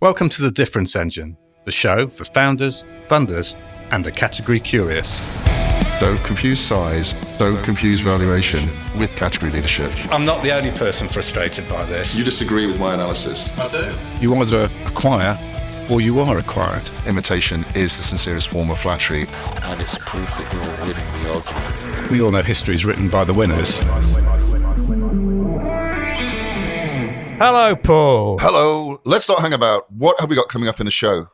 Welcome to The Difference Engine, the show for founders, funders, and the category curious. Don't confuse size, don't confuse valuation with category leadership. I'm not the only person frustrated by this. You disagree with my analysis. I do. You either acquire or you are acquired. Imitation is the sincerest form of flattery. and it's proof that you're winning the argument. We all know history is written by the winners. Hello, Paul. Hello, let's not hang about. What have we got coming up in the show?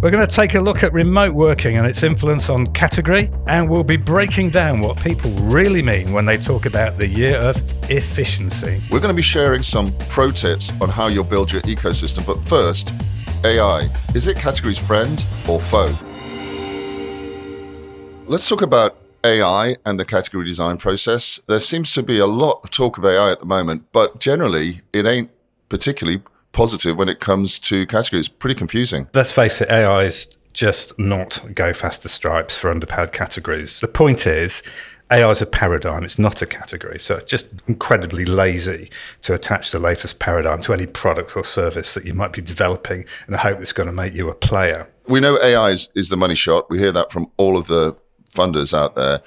We're going to take a look at remote working and its influence on category, and we'll be breaking down what people really mean when they talk about the year of efficiency. We're going to be sharing some pro tips on how you'll build your ecosystem. But first, AI. Is it category's friend or foe? Let's talk about AI and the category design process. There seems to be a lot of talk of AI at the moment, but generally, it ain't particularly positive when it comes to categories. Pretty confusing. Let's face it, AI is just not go faster stripes for underpowered categories. The point is, AI is a paradigm, it's not a category. So it's just incredibly lazy to attach the latest paradigm to any product or service that you might be developing and hope it's going to make you a player. We know AI is, is the money shot. We hear that from all of the funders out there.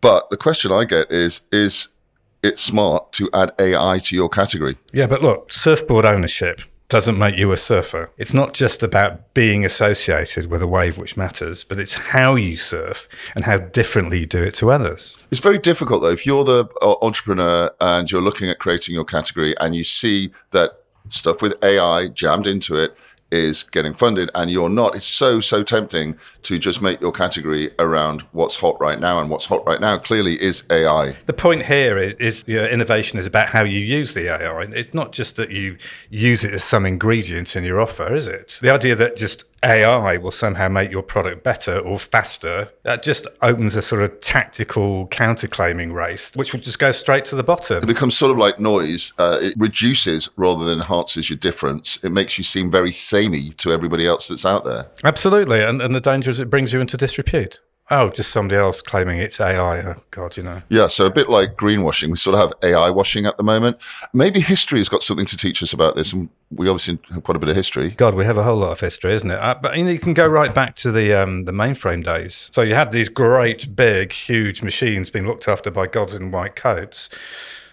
But the question I get is, is it smart to add AI to your category? Yeah, but look, surfboard ownership doesn't make you a surfer. It's not just about being associated with a wave which matters, but it's how you surf and how differently you do it to others. It's very difficult though. If you're the uh, entrepreneur and you're looking at creating your category and you see that stuff with AI jammed into it is getting funded and you're not, it's so, so tempting to just make your category around what's hot right now. And what's hot right now clearly is AI. The point here is, is know, innovation is about how you use the AI. It's not just that you use it as some ingredient in your offer, is it? The idea that just AI will somehow make your product better or faster, that just opens a sort of tactical counterclaiming race, which would just go straight to the bottom. It becomes sort of like noise. Uh, it reduces rather than enhances your difference. It makes you seem very samey to everybody else that's out there. Absolutely. And, and the danger is it brings you into disrepute. Oh, just somebody else claiming it's AI. Oh, God, you know. Yeah, so a bit like greenwashing, we sort of have AI washing at the moment. Maybe history has got something to teach us about this, and we obviously have quite a bit of history. God, we have a whole lot of history, isn't it? Uh, but you know, you can go right back to the um, the mainframe days. So you had these great, big, huge machines being looked after by gods in white coats,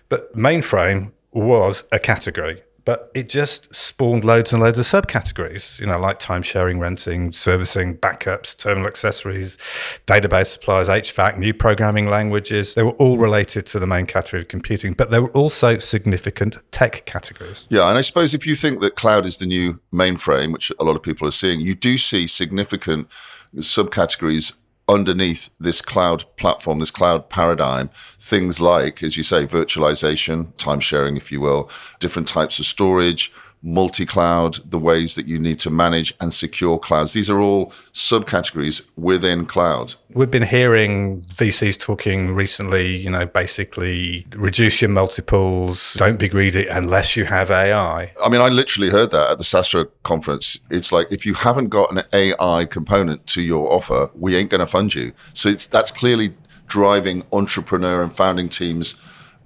but mainframe was a category. But it just spawned loads and loads of subcategories, you know, like time sharing, renting, servicing, backups, terminal accessories, database suppliers, HVAC, new programming languages. They were all related to the main category of computing, but they were also significant tech categories. Yeah, and I suppose if you think that cloud is the new mainframe, which a lot of people are seeing, you do see significant subcategories underneath this cloud platform, this cloud paradigm. Things like, as you say, virtualization, time sharing, if you will, different types of storage, multi cloud, the ways that you need to manage and secure clouds. These are all subcategories within cloud. We've been hearing VCs talking recently, you know, basically reduce your multiples, don't be greedy unless you have AI. I mean, I literally heard that at the SaaStr conference. It's like if you haven't got an AI component to your offer, we ain't going to fund you. So it's that's clearly driving entrepreneur and founding teams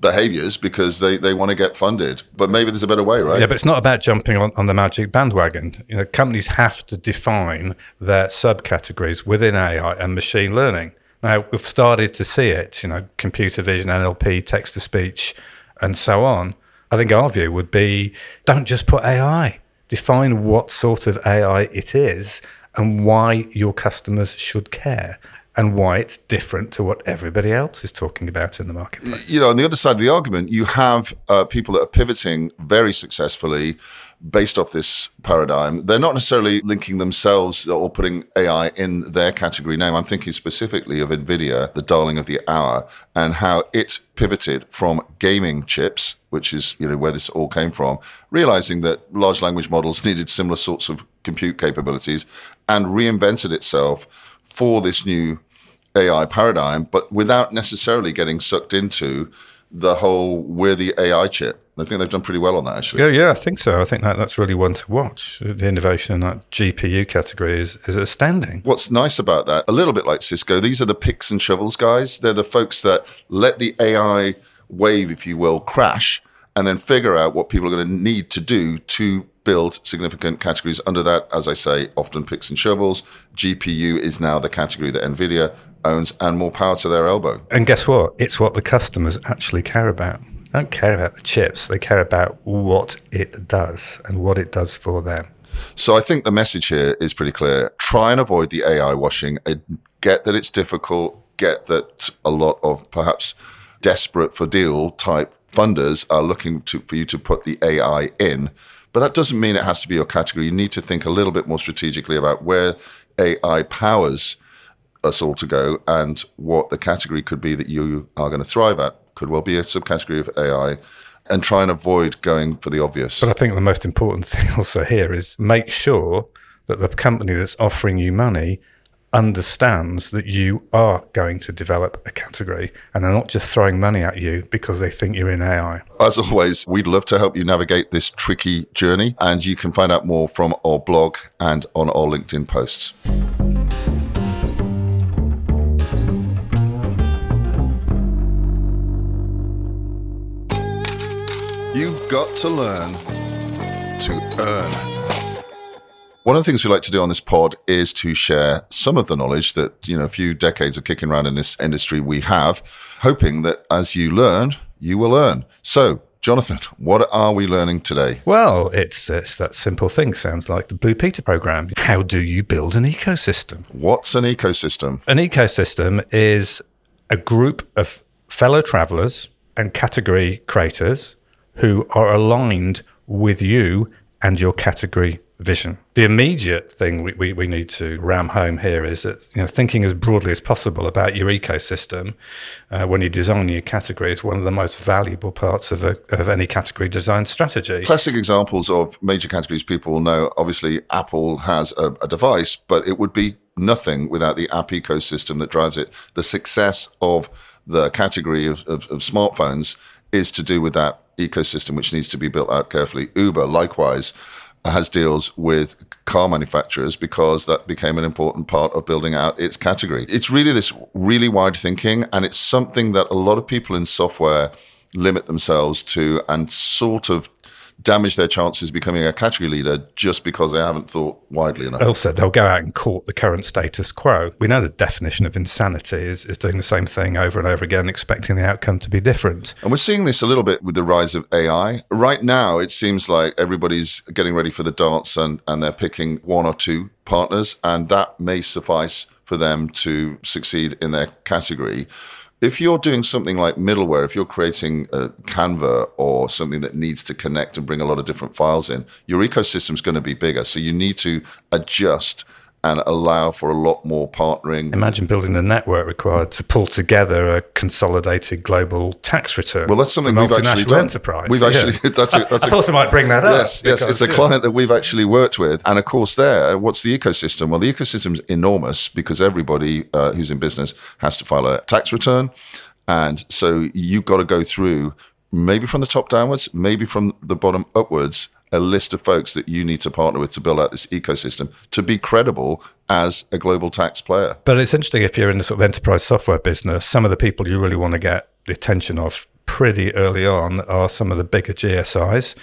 behaviors because they, they want to get funded. But maybe there's a better way, right? Yeah, but it's not about jumping on, on the magic bandwagon. You know, companies have to define their subcategories within AI and machine learning. Now, we've started to see it, you know, computer vision, NLP, text to speech, and so on. I think our view would be don't just put AI. Define what sort of AI it is and why your customers should care and why it's different to what everybody else is talking about in the marketplace. you know, on the other side of the argument, you have uh, people that are pivoting very successfully based off this paradigm. They're not necessarily linking themselves or putting AI in their category name. I'm thinking specifically of NVIDIA, the darling of the hour, and how it pivoted from gaming chips, which is, you know, where this all came from, realizing that large language models needed similar sorts of compute capabilities and reinvented itself for this new AI paradigm, but without necessarily getting sucked into the whole we're the AI chip. I think they've done pretty well on that actually. Yeah, yeah, I think so. I think that that's really one to watch. The innovation in that GPU category is, is astounding. What's nice about that, a little bit like Cisco, these are the picks and shovels guys. They're the folks that let the AI wave, if you will, crash and then figure out what people are going to need to do to build significant categories under that. As I say, often picks and shovels. GPU is now the category that NVIDIA owns, and more power to their elbow. And guess what? It's what the customers actually care about. They don't care about the chips, they care about what it does and what it does for them. So I think the message here is pretty clear. Try and avoid the AI washing. Get that it's difficult, get that a lot of perhaps desperate for deal type funders are looking to, for you to put the AI in. But that doesn't mean it has to be your category. You need to think a little bit more strategically about where AI powers us all to go and what the category could be that you are going to thrive at. Could well be a subcategory of AI and try and avoid going for the obvious. But I think the most important thing also here is make sure that the company that's offering you money understands that you are going to develop a category and they're not just throwing money at you because they think you're in AI. As always, we'd love to help you navigate this tricky journey, and you can find out more from our blog and on our LinkedIn posts. You've got to learn to earn. One of the things we like to do on this pod is to share some of the knowledge that, you know, a few decades of kicking around in this industry we have, hoping that as you learn, you will earn. So, Jonathan, what are we learning today? Well, it's, it's that simple thing. Sounds like the Blue Peter program. How do you build an ecosystem? What's an ecosystem? An ecosystem is a group of fellow travelers and category creators who are aligned with you and your category vision. The immediate thing we, we, we, need to ram home here is that you know thinking as broadly as possible about your ecosystem uh, when you design your category is one of the most valuable parts of, a, of any category design strategy. Classic examples of major categories people know. Obviously, Apple has a, a device, but it would be nothing without the app ecosystem that drives it. The success of the category of, of, of smartphones is to do with that ecosystem, which needs to be built out carefully. Uber, likewise, has deals with car manufacturers because that became an important part of building out its category. It's really this really wide thinking, and it's something that a lot of people in software limit themselves to and sort of damage their chances of becoming a category leader just because they haven't thought widely enough. Also, they'll go out and court the current status quo. We know the definition of insanity is, is doing the same thing over and over again, expecting the outcome to be different. And we're seeing this a little bit with the rise of AI. Right now, it seems like everybody's getting ready for the dance and, and they're picking one or two partners, and that may suffice for them to succeed in their category if you're doing something like middleware, if you're creating a Canva or something that needs to connect and bring a lot of different files in, your ecosystem is going to be bigger. So you need to adjust and allow for a lot more partnering. Imagine building the network required to pull together a consolidated global tax return. Well, that's something we've actually done. Enterprise. We've actually yeah. that's a, that's I, I thought I might bring that up. Yes, yes, it's a yes. client that we've actually worked with, and of course, there, what's the ecosystem? Well, the ecosystem's enormous because everybody uh, who's in business has to file a tax return, and so you've got to go through maybe from the top downwards, maybe from the bottom upwards a list of folks that you need to partner with to build out this ecosystem to be credible as a global tax player. But it's interesting if you're in the sort of enterprise software business, some of the people you really want to get the attention of pretty early on are some of the bigger GSIs.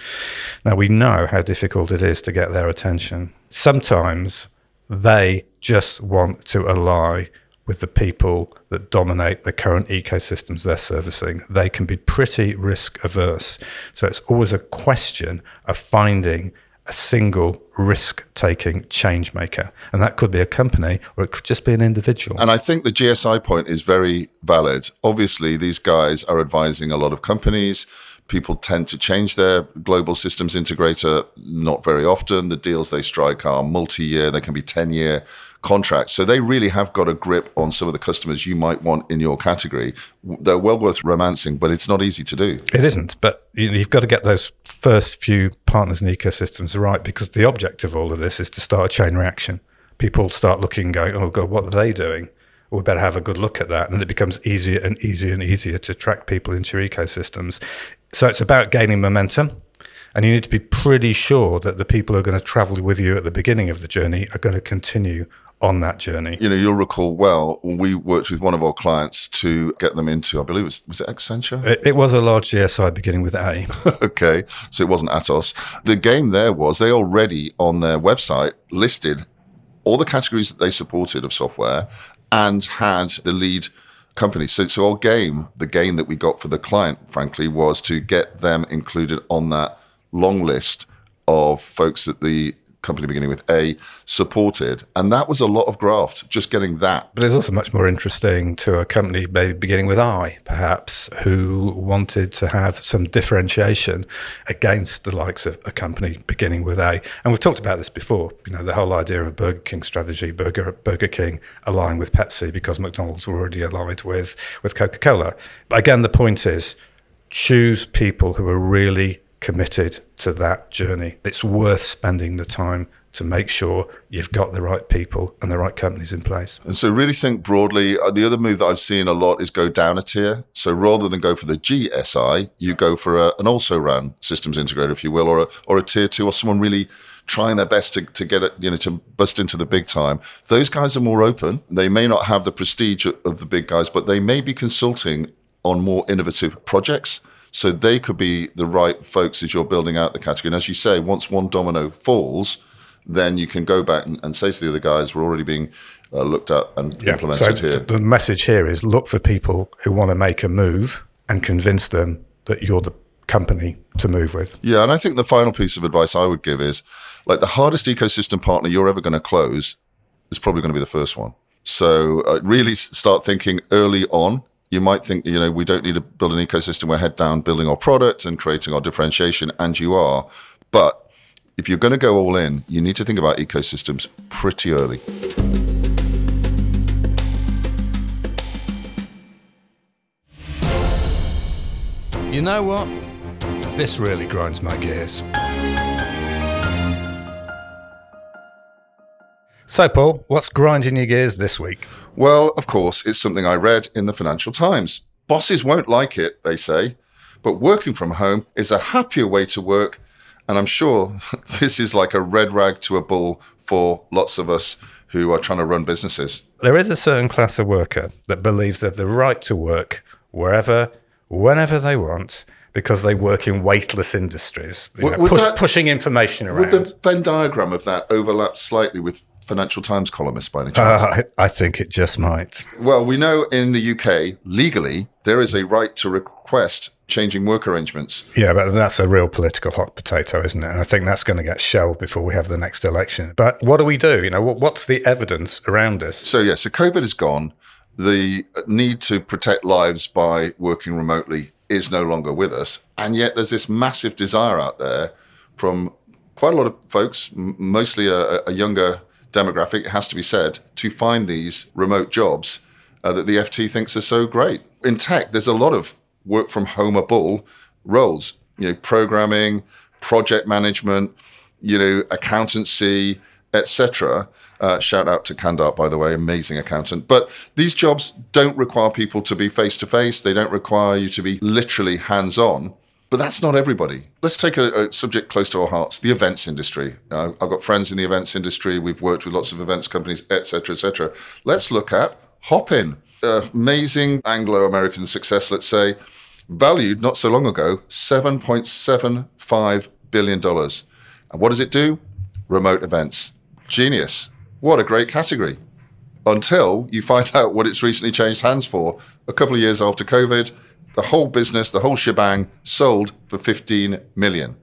Now, we know how difficult it is to get their attention. Sometimes they just want to ally with the people that dominate the current ecosystems they're servicing. They can be pretty risk averse. So it's always a question of finding a single risk taking change maker. And that could be a company or it could just be an individual. And I think the GSI point is very valid. Obviously, these guys are advising a lot of companies. People tend to change their global systems integrator not very often. The deals they strike are multi year, they can be 10 year contracts. So they really have got a grip on some of the customers you might want in your category. They're well worth romancing, but it's not easy to do. It isn't, but you've got to get those first few partners and ecosystems right because the object of all of this is to start a chain reaction. People start looking, going, "Oh God, what are they doing?" we better have a good look at that. And it becomes easier and easier and easier to track people into your ecosystems. So it's about gaining momentum. And you need to be pretty sure that the people who are going to travel with you at the beginning of the journey are going to continue on that journey. You know, you'll recall well, we worked with one of our clients to get them into, I believe it was, was it Accenture? It, it was a large GSI beginning with A. okay, so it wasn't Atos. The game there was they already on their website listed all the categories that they supported of software and had the lead company. So, so our game, the game that we got for the client, frankly, was to get them included on that long list of folks that the company beginning with A supported. And that was a lot of graft, just getting that. But it's also much more interesting to a company maybe beginning with I, perhaps, who wanted to have some differentiation against the likes of a company beginning with A. And we've talked about this before, you know, the whole idea of Burger King strategy, Burger Burger King aligned with Pepsi because McDonald's were already allied with, with Coca-Cola. But again, the point is choose people who are really committed to that journey. It's worth spending the time to make sure you've got the right people and the right companies in place. And so, really think broadly. Uh, the other move that I've seen a lot is go down a tier. So, rather than go for the GSI, you go for a, an also ran systems integrator, if you will, or a, or a tier two, or someone really trying their best to, to get it, you know, to bust into the big time. Those guys are more open. They may not have the prestige of the big guys, but they may be consulting on more innovative projects. So they could be the right folks as you're building out the category. And as you say, once one domino falls, then you can go back and, and say to the other guys, we're already being uh, looked at and yeah, implemented so here. The message here is look for people who want to make a move and convince them that you're the company to move with. Yeah, and I think the final piece of advice I would give is like the hardest ecosystem partner you're ever going to close is probably going to be the first one. So uh, really start thinking early on you might think, you know, we don't need to build an ecosystem. We're head down building our product and creating our differentiation, and you are. But if you're going to go all in, you need to think about ecosystems pretty early. You know what? This really grinds my gears. So, Paul, what's grinding your gears this week? Well, of course, it's something I read in the Financial Times. Bosses won't like it, they say, but working from home is a happier way to work. And I'm sure this is like a red rag to a bull for lots of us who are trying to run businesses. There is a certain class of worker that believes they have the right to work wherever, whenever they want because they work in weightless industries, know, push, that, pushing information around. Would the Venn diagram of that overlap slightly with Financial Times columnist by any chance? Uh, I think it just might. Well, we know in the UK, legally, there is a right to request changing work arrangements. Yeah, but that's a real political hot potato, isn't it? And I think that's going to get shelved before we have the next election. But what do we do? You know, what's the evidence around this? So, yeah, so COVID is gone. The need to protect lives by working remotely is no longer with us. And yet there's this massive desire out there from quite a lot of folks, mostly a, a younger demographic, it has to be said, to find these remote jobs uh, that the FT thinks are so great. In tech, there's a lot of work from homeable roles, you know, programming, project management, you know, accountancy, etc. Uh, shout out to Kandart, by the way, amazing accountant. But these jobs don't require people to be face to face. They don't require you to be literally hands on. But that's not everybody. Let's take a, a, subject close to our hearts: the events industry. Uh, I've got friends in the events industry. We've worked with lots of events companies, etc., etc. Let's look at Hopin, uh, amazing Anglo-American success. Let's say valued not so long ago, seven point seven five billion dollars. And what does it do? Remote events. Genius. What a great category. Until you find out what it's recently changed hands for a couple of years after COVID the whole business, the whole shebang sold for 15 million.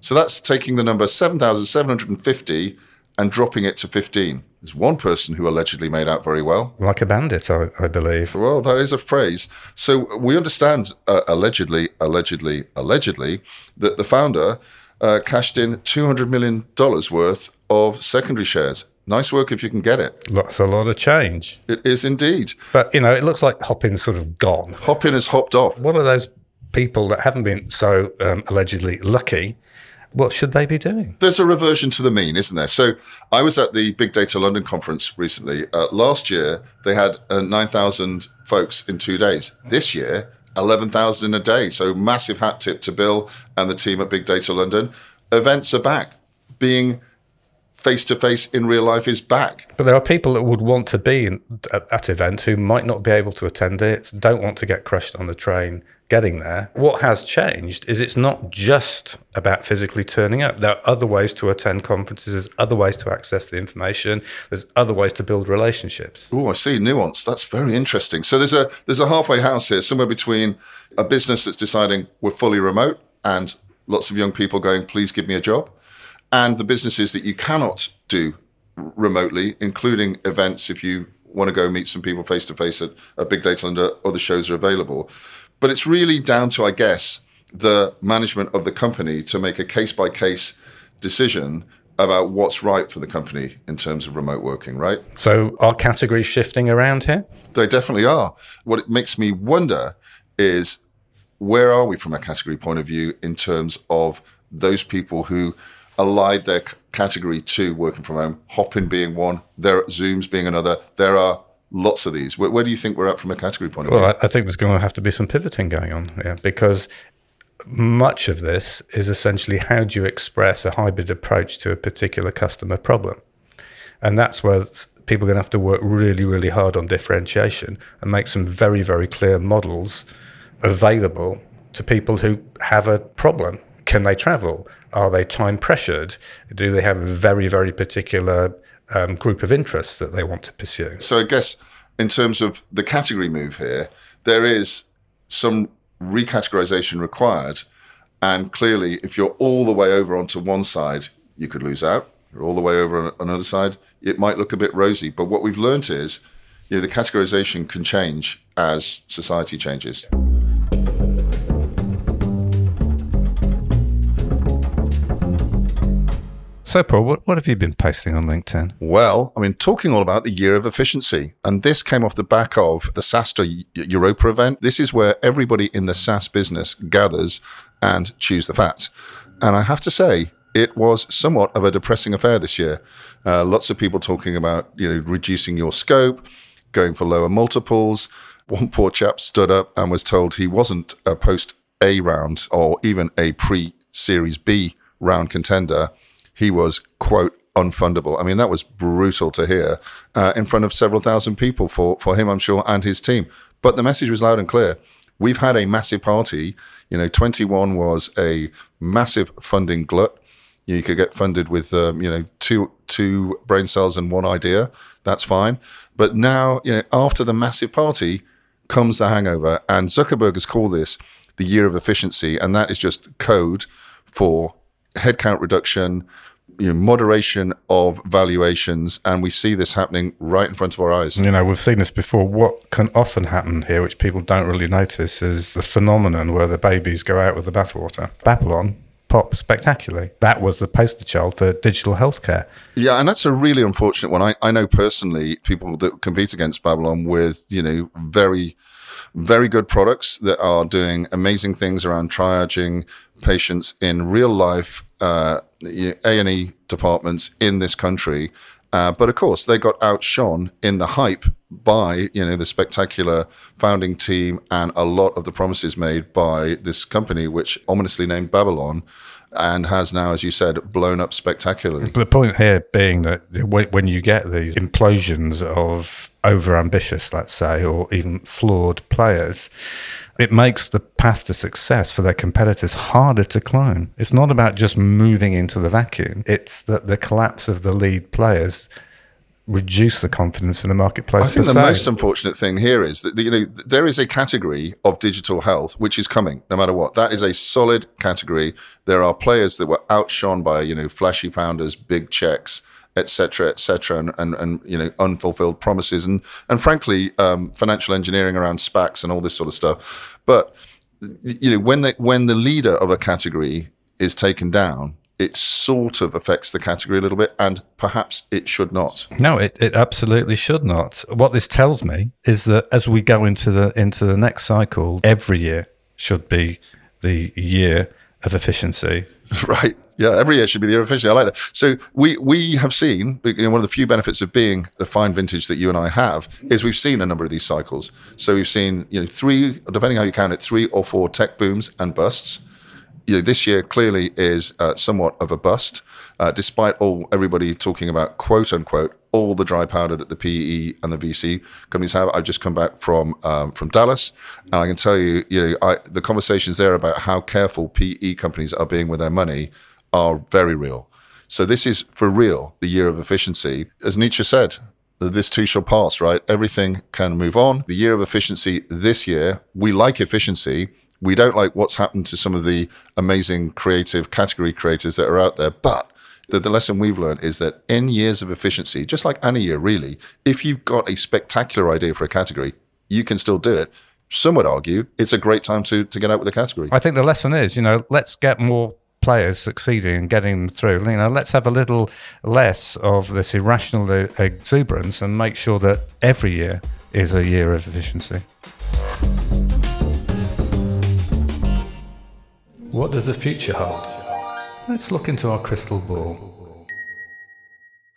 So that's taking the number 7,750 and dropping it to 15. There's one person who allegedly made out very well. Like a bandit, I, I believe. Well, that is a phrase. So we understand, uh, allegedly, allegedly, allegedly, that the founder uh, cashed in $200 million worth of secondary shares nice work if you can get it. That's a lot of change. It is indeed. But, you know, it looks like Hopin's sort of gone. Hopin has hopped off. What are those people that haven't been so um, allegedly lucky? What should they be doing? There's a reversion to the mean, isn't there? So I was at the Big Data London conference recently. Uh, last year, they had uh, 9,000 folks in two days. This year, 11,000 in a day. So massive hat tip to Bill and the team at Big Data London. Events are back, being face to face in real life is back. But there are people that would want to be in, at that event who might not be able to attend it, don't want to get crushed on the train getting there. What has changed is it's not just about physically turning up. There are other ways to attend conferences, there's other ways to access the information, there's other ways to build relationships. Oh, I see nuance. That's very interesting. So there's a there's a halfway house here, somewhere between a business that's deciding we're fully remote and lots of young people going, please give me a job, and the businesses that you cannot do remotely, including events if you want to go meet some people face to face at, at Big Data London, other shows are available. But it's really down to, I guess, the management of the company to make a case by case decision about what's right for the company in terms of remote working, right? So are categories shifting around here? They definitely are. What it makes me wonder is where are we from a category point of view in terms of those people who allied their c- category to working from home, Hopin being one, there Zooms being another. There are lots of these. Where, where do you think we're at from a category point of view? Well, I, I think there's going to have to be some pivoting going on here because much of this is essentially how do you express a hybrid approach to a particular customer problem? And that's where people are going to have to work really, really hard on differentiation and make some very, very clear models available to people who have a problem. Can they travel? Are they time pressured? Do they have a very, very particular um, group of interests that they want to pursue? So I guess in terms of the category move here, there is some recategorization required. And clearly, if you're all the way over onto one side, you could lose out. You're all the way over on another side, it might look a bit rosy. But what we've learned is, you know, the categorization can change as society changes. So, Paul, what, what have you been posting on LinkedIn? Well, I mean, talking all about the year of efficiency. And this came off the back of the SaaStr Europa event. This is where everybody in the SaaS business gathers and chews the fat. And I have to say, it was somewhat of a depressing affair this year. Uh, lots of people talking about, you know, reducing your scope, going for lower multiples. One poor chap stood up and was told he wasn't a post A round or even a pre Series B round contender he was quote unfundable. I mean, that was brutal to hear uh, in front of several thousand people for for him, I'm sure, and his team. But the message was loud and clear. We've had a massive party. You know, 21 was a massive funding glut. You could get funded with, um, you know, two two brain cells and one idea. That's fine. But now, you know, after the massive party comes the hangover, and Zuckerberg has called this the year of efficiency, and that is just code for headcount reduction, you know, moderation of valuations, and we see this happening right in front of our eyes. You know, we've seen this before. What can often happen here, which people don't really notice, is the phenomenon where the babies go out with the bathwater. Babylon pop spectacularly. That was the poster child for digital healthcare. Yeah, and that's a really unfortunate one. I, I know personally people that compete against Babylon with, you know, very, very good products that are doing amazing things around triaging patients in real life uh, A&E departments in this country. Uh, but of course, they got outshone in the hype by you know the spectacular founding team and a lot of the promises made by this company, which ominously named Babylon, and has now, as you said, blown up spectacularly. The point here being that when you get these implosions of overambitious, let's say, or even flawed players, it makes the path to success for their competitors harder to climb. It's not about just moving into the vacuum, it's that the collapse of the lead players reduce the confidence in the marketplace. I think the se. most unfortunate thing here is that you know there is a category of digital health which is coming no matter what. That is a solid category. There are players that were outshone by you know flashy founders, big checks, etc., etc., and, and and you know unfulfilled promises and and frankly um, financial engineering around SPACs and all this sort of stuff. But you know when the when the leader of a category is taken down. It sort of affects the category a little bit, and perhaps it should not. No, it, it absolutely should not. What this tells me is that as we go into the into the next cycle, every year should be the year of efficiency. Right. Yeah. Every year should be the year of efficiency. I like that. So we we have seen you know, one of the few benefits of being the fine vintage that you and I have is we've seen a number of these cycles. So we've seen you know three, depending how you count it, three or four tech booms and busts. You know, this year clearly is uh, somewhat of a bust, uh, despite all everybody talking about quote unquote all the dry powder that the PE and the VC companies have. I've just come back from um, from Dallas, and I can tell you, you know, I, the conversations there about how careful PE companies are being with their money are very real. So this is for real the year of efficiency, as Nietzsche said. This too shall pass, right? Everything can move on. The year of efficiency this year, we like efficiency we don't like what's happened to some of the amazing creative category creators that are out there. But the, the lesson we've learned is that in years of efficiency, just like any year, really, if you've got a spectacular idea for a category, you can still do it. Some would argue it's a great time to, to get out with a category. I think the lesson is, you know, let's get more players succeeding and getting them through. You know, let's have a little less of this irrational exuberance and make sure that every year is a year of efficiency. What does the future hold? Let's look into our crystal ball.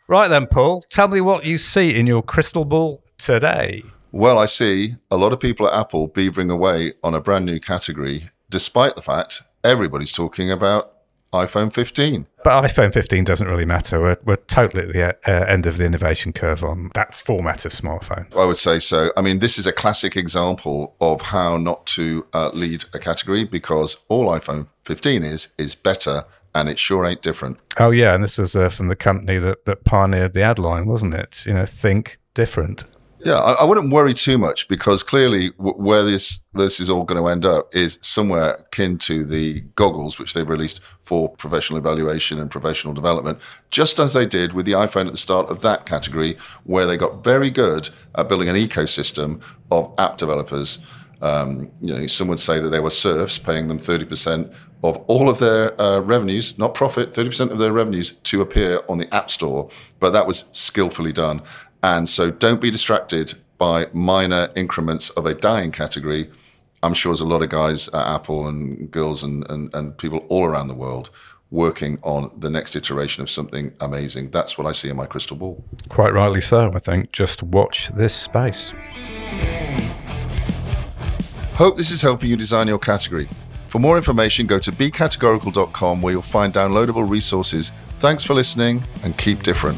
Right then, Paul, tell me what you see in your crystal ball today. Well, I see a lot of people at Apple beavering away on a brand new category, despite the fact everybody's talking about iPhone 15. But iPhone 15 doesn't really matter. We're, we're totally at the uh, end of the innovation curve on that format of smartphone. I would say so. I mean, this is a classic example of how not to uh, lead a category because all iPhone 15 is is better and it sure ain't different. Oh, yeah. And this is uh, from the company that, that pioneered the ad line, wasn't it? You know, think different. Yeah, I, I, wouldn't worry too much because clearly w- where this this is all going to end up is somewhere akin to the goggles which they've released for professional evaluation and professional development, just as they did with the iPhone at the start of that category, where they got very good at building an ecosystem of app developers. Um, you know, some would say that they were serfs, paying them thirty percent of all of their uh, revenues, not profit, 30% of their revenues to appear on the App Store. But that was skillfully done. And so don't be distracted by minor increments of a dying category. I'm sure there's a lot of guys at Apple and girls and, and, and people all around the world working on the next iteration of something amazing. That's what I see in my crystal ball. Quite rightly so, I think. Just watch this space. Hope this is helping you design your category. For more information, go to becategorical.com where you'll find downloadable resources. Thanks for listening and keep different.